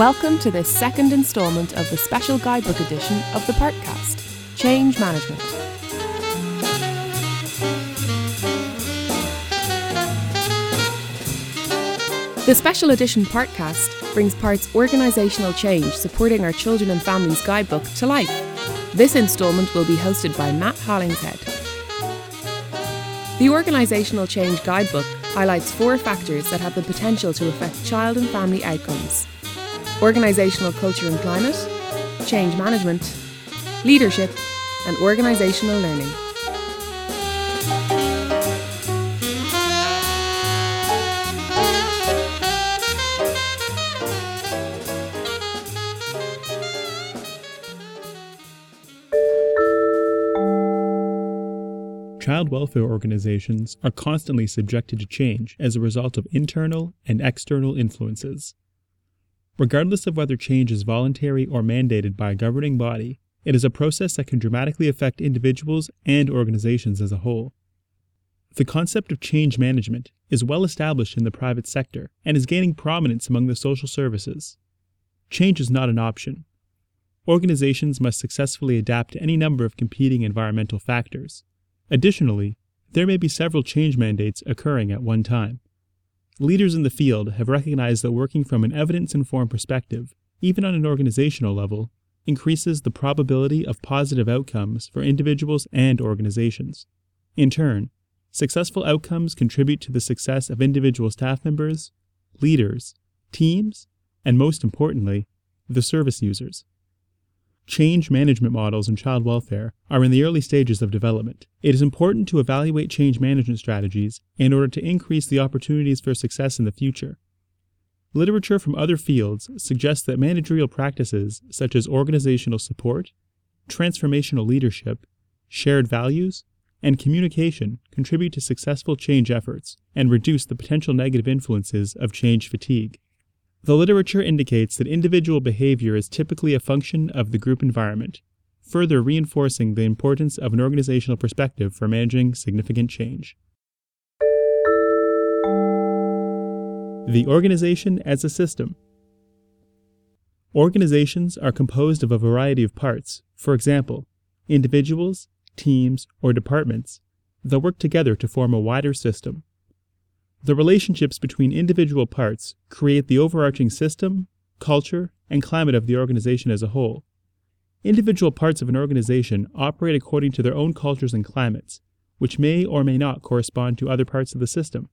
Welcome to this second instalment of the special guidebook edition of the Partcast Change Management. The special edition Partcast brings Part's organisational change supporting our children and families guidebook to life. This instalment will be hosted by Matt Hollingshead. The Organisational Change Guidebook highlights four factors that have the potential to affect child and family outcomes organisational culture and climate, change management, leadership, and organisational learning. Child welfare organizations are constantly subjected to change as a result of internal and external influences. Regardless of whether change is voluntary or mandated by a governing body, it is a process that can dramatically affect individuals and organizations as a whole. The concept of change management is well established in the private sector and is gaining prominence among the social services. Change is not an option. Organizations must successfully adapt to any number of competing environmental factors, Additionally, there may be several change mandates occurring at one time. Leaders in the field have recognized that working from an evidence informed perspective, even on an organizational level, increases the probability of positive outcomes for individuals and organizations. In turn, successful outcomes contribute to the success of individual staff members, leaders, teams, and most importantly, the service users. Change management models in child welfare are in the early stages of development. It is important to evaluate change management strategies in order to increase the opportunities for success in the future. Literature from other fields suggests that managerial practices such as organizational support, transformational leadership, shared values, and communication contribute to successful change efforts and reduce the potential negative influences of change fatigue. The literature indicates that individual behavior is typically a function of the group environment, further reinforcing the importance of an organizational perspective for managing significant change. The organization as a system. Organizations are composed of a variety of parts, for example, individuals, teams, or departments, that work together to form a wider system. The relationships between individual parts create the overarching system, culture, and climate of the organization as a whole. Individual parts of an organization operate according to their own cultures and climates, which may or may not correspond to other parts of the system.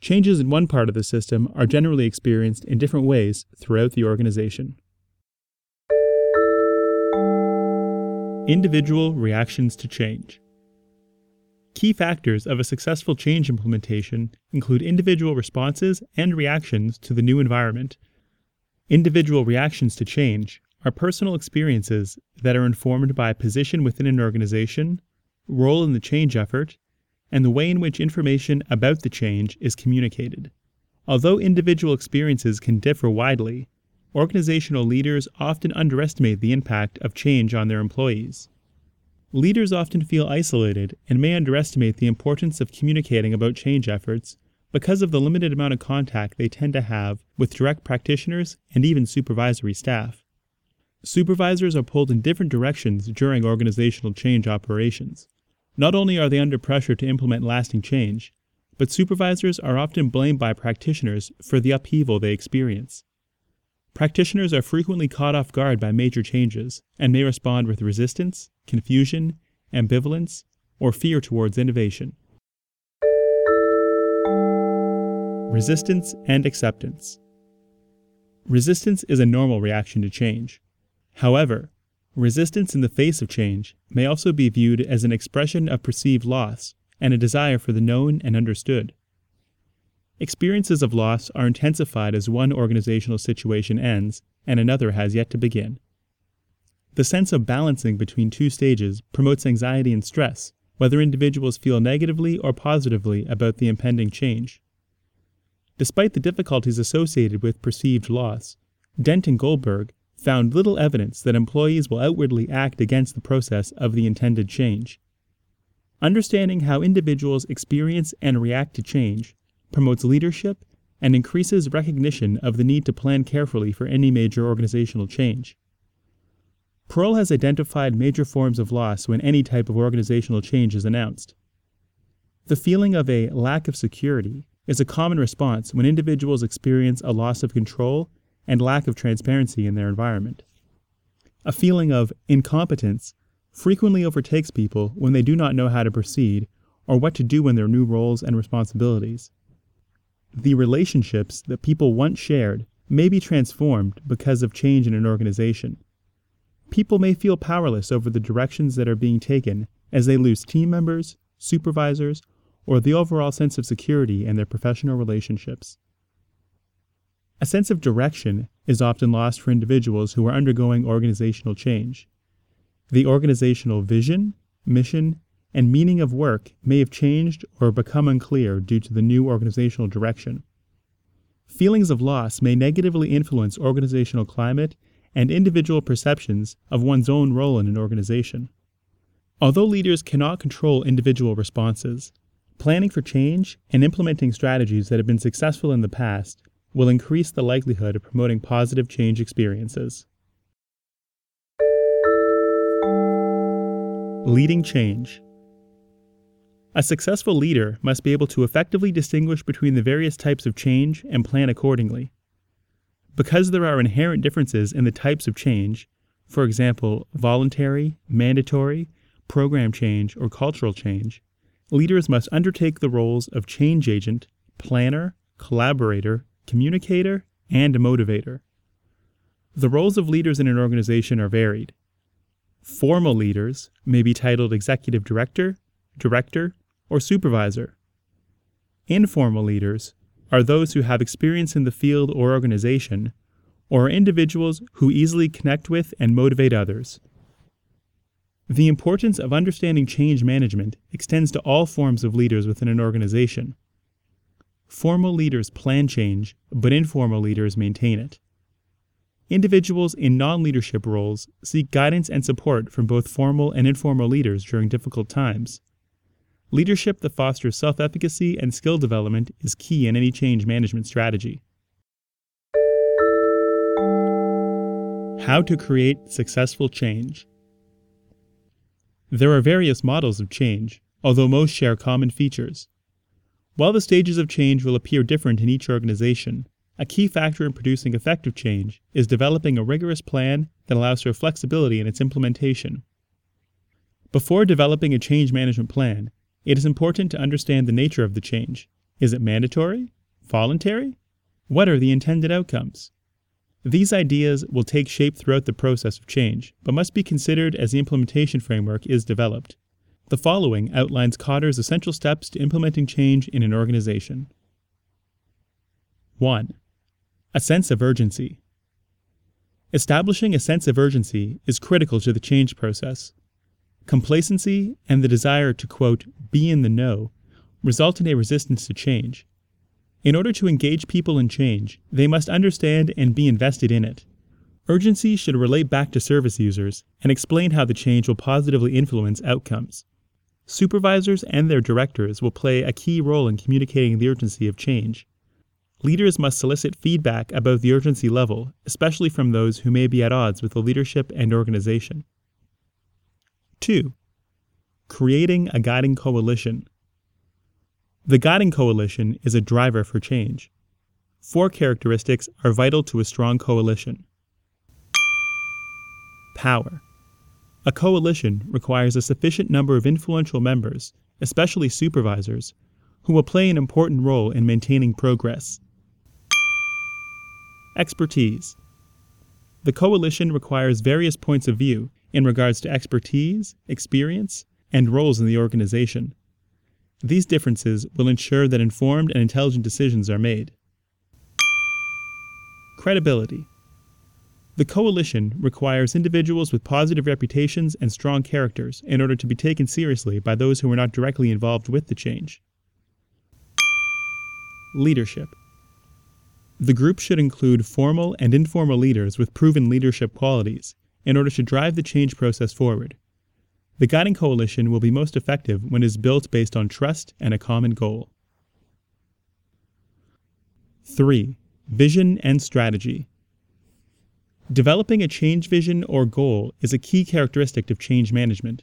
Changes in one part of the system are generally experienced in different ways throughout the organization. Individual reactions to change. Key factors of a successful change implementation include individual responses and reactions to the new environment. Individual reactions to change are personal experiences that are informed by position within an organization, role in the change effort, and the way in which information about the change is communicated. Although individual experiences can differ widely, organizational leaders often underestimate the impact of change on their employees. Leaders often feel isolated and may underestimate the importance of communicating about change efforts because of the limited amount of contact they tend to have with direct practitioners and even supervisory staff. Supervisors are pulled in different directions during organizational change operations. Not only are they under pressure to implement lasting change, but supervisors are often blamed by practitioners for the upheaval they experience. Practitioners are frequently caught off guard by major changes and may respond with resistance, confusion, ambivalence, or fear towards innovation. Resistance and acceptance. Resistance is a normal reaction to change. However, resistance in the face of change may also be viewed as an expression of perceived loss and a desire for the known and understood. Experiences of loss are intensified as one organizational situation ends and another has yet to begin. The sense of balancing between two stages promotes anxiety and stress, whether individuals feel negatively or positively about the impending change. Despite the difficulties associated with perceived loss, Dent and Goldberg found little evidence that employees will outwardly act against the process of the intended change. Understanding how individuals experience and react to change promotes leadership and increases recognition of the need to plan carefully for any major organizational change. Pearl has identified major forms of loss when any type of organizational change is announced. The feeling of a lack of security is a common response when individuals experience a loss of control and lack of transparency in their environment. A feeling of incompetence frequently overtakes people when they do not know how to proceed or what to do in their new roles and responsibilities. The relationships that people once shared may be transformed because of change in an organization. People may feel powerless over the directions that are being taken as they lose team members, supervisors, or the overall sense of security in their professional relationships. A sense of direction is often lost for individuals who are undergoing organizational change. The organizational vision, mission, and meaning of work may have changed or become unclear due to the new organizational direction. Feelings of loss may negatively influence organizational climate and individual perceptions of one's own role in an organization. Although leaders cannot control individual responses, planning for change and implementing strategies that have been successful in the past will increase the likelihood of promoting positive change experiences. Leading change. A successful leader must be able to effectively distinguish between the various types of change and plan accordingly. Because there are inherent differences in the types of change, for example, voluntary, mandatory, program change, or cultural change, leaders must undertake the roles of change agent, planner, collaborator, communicator, and motivator. The roles of leaders in an organization are varied. Formal leaders may be titled executive director, director, or supervisor. Informal leaders are those who have experience in the field or organization, or individuals who easily connect with and motivate others. The importance of understanding change management extends to all forms of leaders within an organization. Formal leaders plan change, but informal leaders maintain it. Individuals in non leadership roles seek guidance and support from both formal and informal leaders during difficult times. Leadership that fosters self efficacy and skill development is key in any change management strategy. How to create successful change. There are various models of change, although most share common features. While the stages of change will appear different in each organization, a key factor in producing effective change is developing a rigorous plan that allows for flexibility in its implementation. Before developing a change management plan, it is important to understand the nature of the change. Is it mandatory? Voluntary? What are the intended outcomes? These ideas will take shape throughout the process of change, but must be considered as the implementation framework is developed. The following outlines Kotter's essential steps to implementing change in an organization. 1. A sense of urgency. Establishing a sense of urgency is critical to the change process. Complacency and the desire to, quote, be in the know result in a resistance to change. In order to engage people in change, they must understand and be invested in it. Urgency should relate back to service users and explain how the change will positively influence outcomes. Supervisors and their directors will play a key role in communicating the urgency of change. Leaders must solicit feedback about the urgency level, especially from those who may be at odds with the leadership and organization. 2. Creating a guiding coalition. The guiding coalition is a driver for change. Four characteristics are vital to a strong coalition. Power. A coalition requires a sufficient number of influential members, especially supervisors, who will play an important role in maintaining progress. Expertise. The coalition requires various points of view in regards to expertise, experience, and roles in the organization. These differences will ensure that informed and intelligent decisions are made. Credibility. The coalition requires individuals with positive reputations and strong characters in order to be taken seriously by those who are not directly involved with the change. Leadership. The group should include formal and informal leaders with proven leadership qualities in order to drive the change process forward. The guiding coalition will be most effective when it is built based on trust and a common goal. 3. Vision and strategy. Developing a change vision or goal is a key characteristic of change management.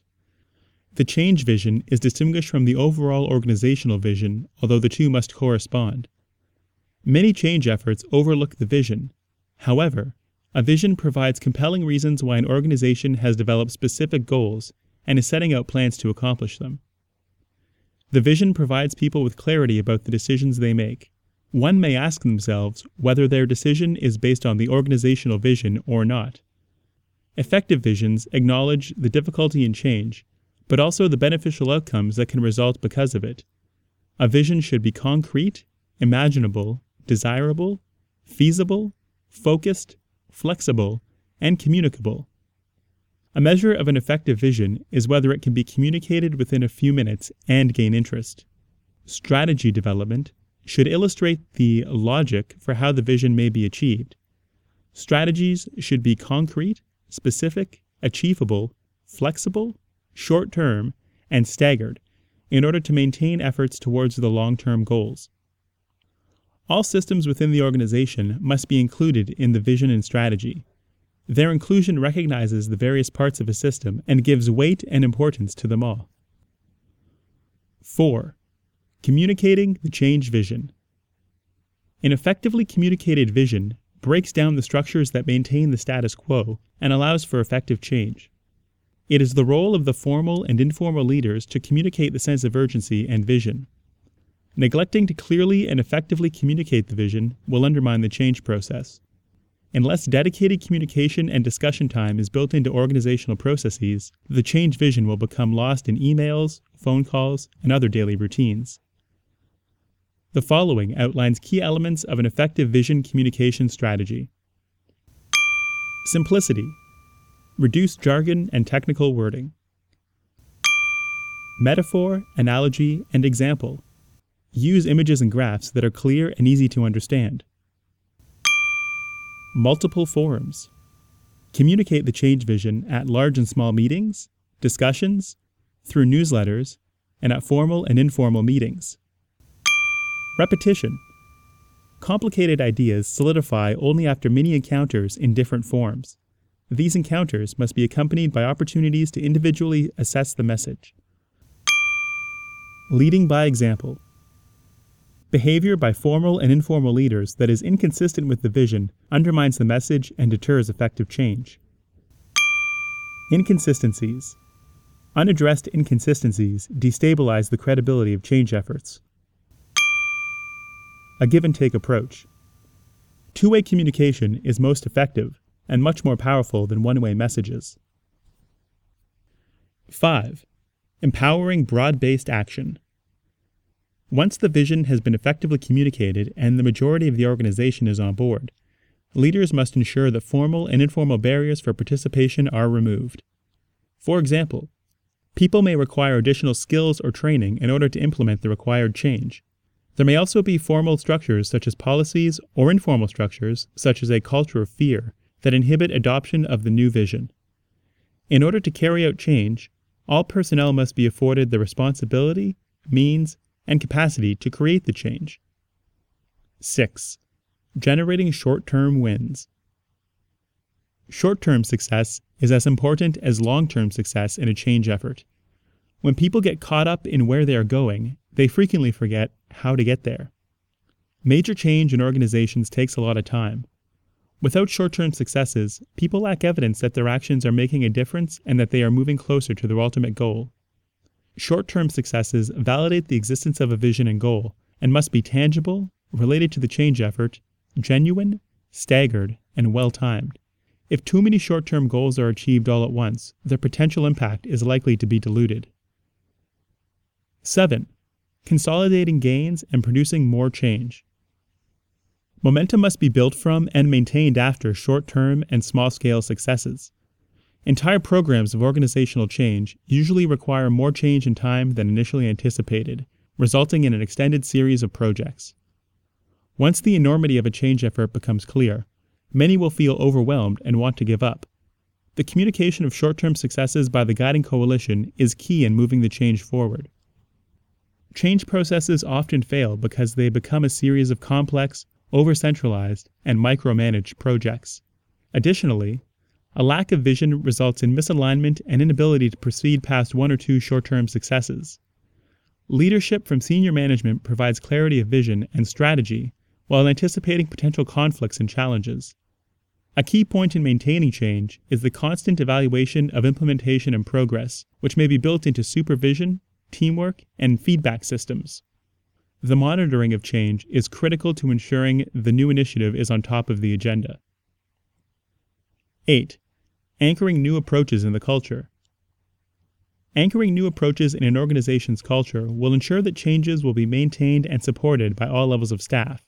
The change vision is distinguished from the overall organizational vision, although the two must correspond. Many change efforts overlook the vision. However, a vision provides compelling reasons why an organization has developed specific goals and is setting out plans to accomplish them. The vision provides people with clarity about the decisions they make. One may ask themselves whether their decision is based on the organizational vision or not. Effective visions acknowledge the difficulty in change, but also the beneficial outcomes that can result because of it. A vision should be concrete, imaginable, desirable, feasible, focused, flexible, and communicable. A measure of an effective vision is whether it can be communicated within a few minutes and gain interest. Strategy development should illustrate the logic for how the vision may be achieved. Strategies should be concrete, specific, achievable, flexible, short term, and staggered in order to maintain efforts towards the long term goals. All systems within the organization must be included in the vision and strategy. Their inclusion recognizes the various parts of a system and gives weight and importance to them all. 4. Communicating the change vision. An effectively communicated vision breaks down the structures that maintain the status quo and allows for effective change. It is the role of the formal and informal leaders to communicate the sense of urgency and vision. Neglecting to clearly and effectively communicate the vision will undermine the change process. Unless dedicated communication and discussion time is built into organizational processes, the change vision will become lost in emails, phone calls, and other daily routines. The following outlines key elements of an effective vision communication strategy. Simplicity. Reduce jargon and technical wording. Metaphor, analogy, and example. Use images and graphs that are clear and easy to understand. Multiple forums. Communicate the change vision at large and small meetings, discussions, through newsletters, and at formal and informal meetings. Repetition. Complicated ideas solidify only after many encounters in different forms. These encounters must be accompanied by opportunities to individually assess the message. Leading by example. Behavior by formal and informal leaders that is inconsistent with the vision undermines the message and deters effective change. Inconsistencies. Unaddressed inconsistencies destabilize the credibility of change efforts a give and take approach. Two way communication is most effective and much more powerful than one way messages. 5. Empowering broad based action. Once the vision has been effectively communicated and the majority of the organization is on board, leaders must ensure that formal and informal barriers for participation are removed. For example, people may require additional skills or training in order to implement the required change, there may also be formal structures such as policies or informal structures such as a culture of fear that inhibit adoption of the new vision. In order to carry out change, all personnel must be afforded the responsibility, means, and capacity to create the change. 6. Generating short term wins. Short term success is as important as long term success in a change effort. When people get caught up in where they are going, they frequently forget how to get there. Major change in organizations takes a lot of time. Without short term successes, people lack evidence that their actions are making a difference and that they are moving closer to their ultimate goal. Short term successes validate the existence of a vision and goal and must be tangible, related to the change effort, genuine, staggered, and well timed. If too many short term goals are achieved all at once, their potential impact is likely to be diluted. 7 consolidating gains, and producing more change. Momentum must be built from and maintained after short term and small scale successes. Entire programs of organizational change usually require more change in time than initially anticipated, resulting in an extended series of projects. Once the enormity of a change effort becomes clear, many will feel overwhelmed and want to give up. The communication of short term successes by the guiding coalition is key in moving the change forward. Change processes often fail because they become a series of complex, over centralized, and micromanaged projects. Additionally, a lack of vision results in misalignment and inability to proceed past one or two short term successes. Leadership from senior management provides clarity of vision and strategy while anticipating potential conflicts and challenges. A key point in maintaining change is the constant evaluation of implementation and progress, which may be built into supervision, teamwork, and feedback systems. The monitoring of change is critical to ensuring the new initiative is on top of the agenda. 8. Anchoring new approaches in the culture. Anchoring new approaches in an organization's culture will ensure that changes will be maintained and supported by all levels of staff.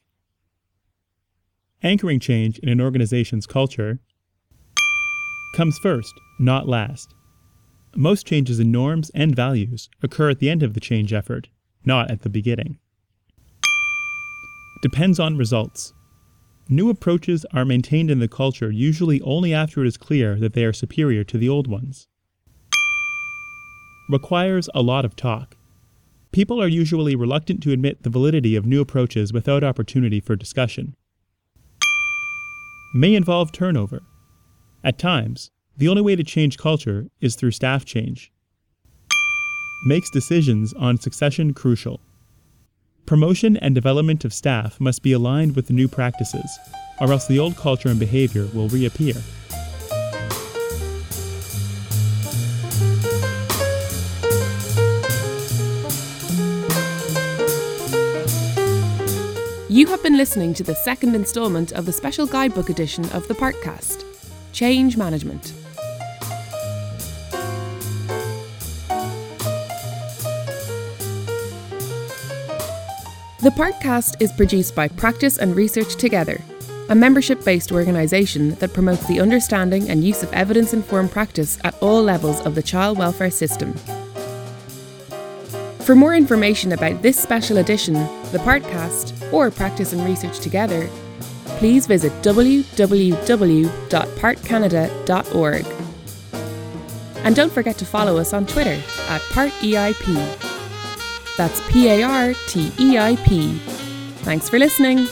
Anchoring change in an organization's culture comes first, not last. Most changes in norms and values occur at the end of the change effort, not at the beginning. Depends on results. New approaches are maintained in the culture usually only after it is clear that they are superior to the old ones. Requires a lot of talk. People are usually reluctant to admit the validity of new approaches without opportunity for discussion may involve turnover. At times, the only way to change culture is through staff change. Makes decisions on succession crucial. Promotion and development of staff must be aligned with the new practices, or else the old culture and behavior will reappear. You have been listening to the second instalment of the special guidebook edition of the Partcast Change Management. The Partcast is produced by Practice and Research Together, a membership based organisation that promotes the understanding and use of evidence informed practice at all levels of the child welfare system. For more information about this special edition, the Partcast, or Practice and Research Together, please visit www.partcanada.org. And don't forget to follow us on Twitter at PartEIP. That's P A R T E I P. Thanks for listening.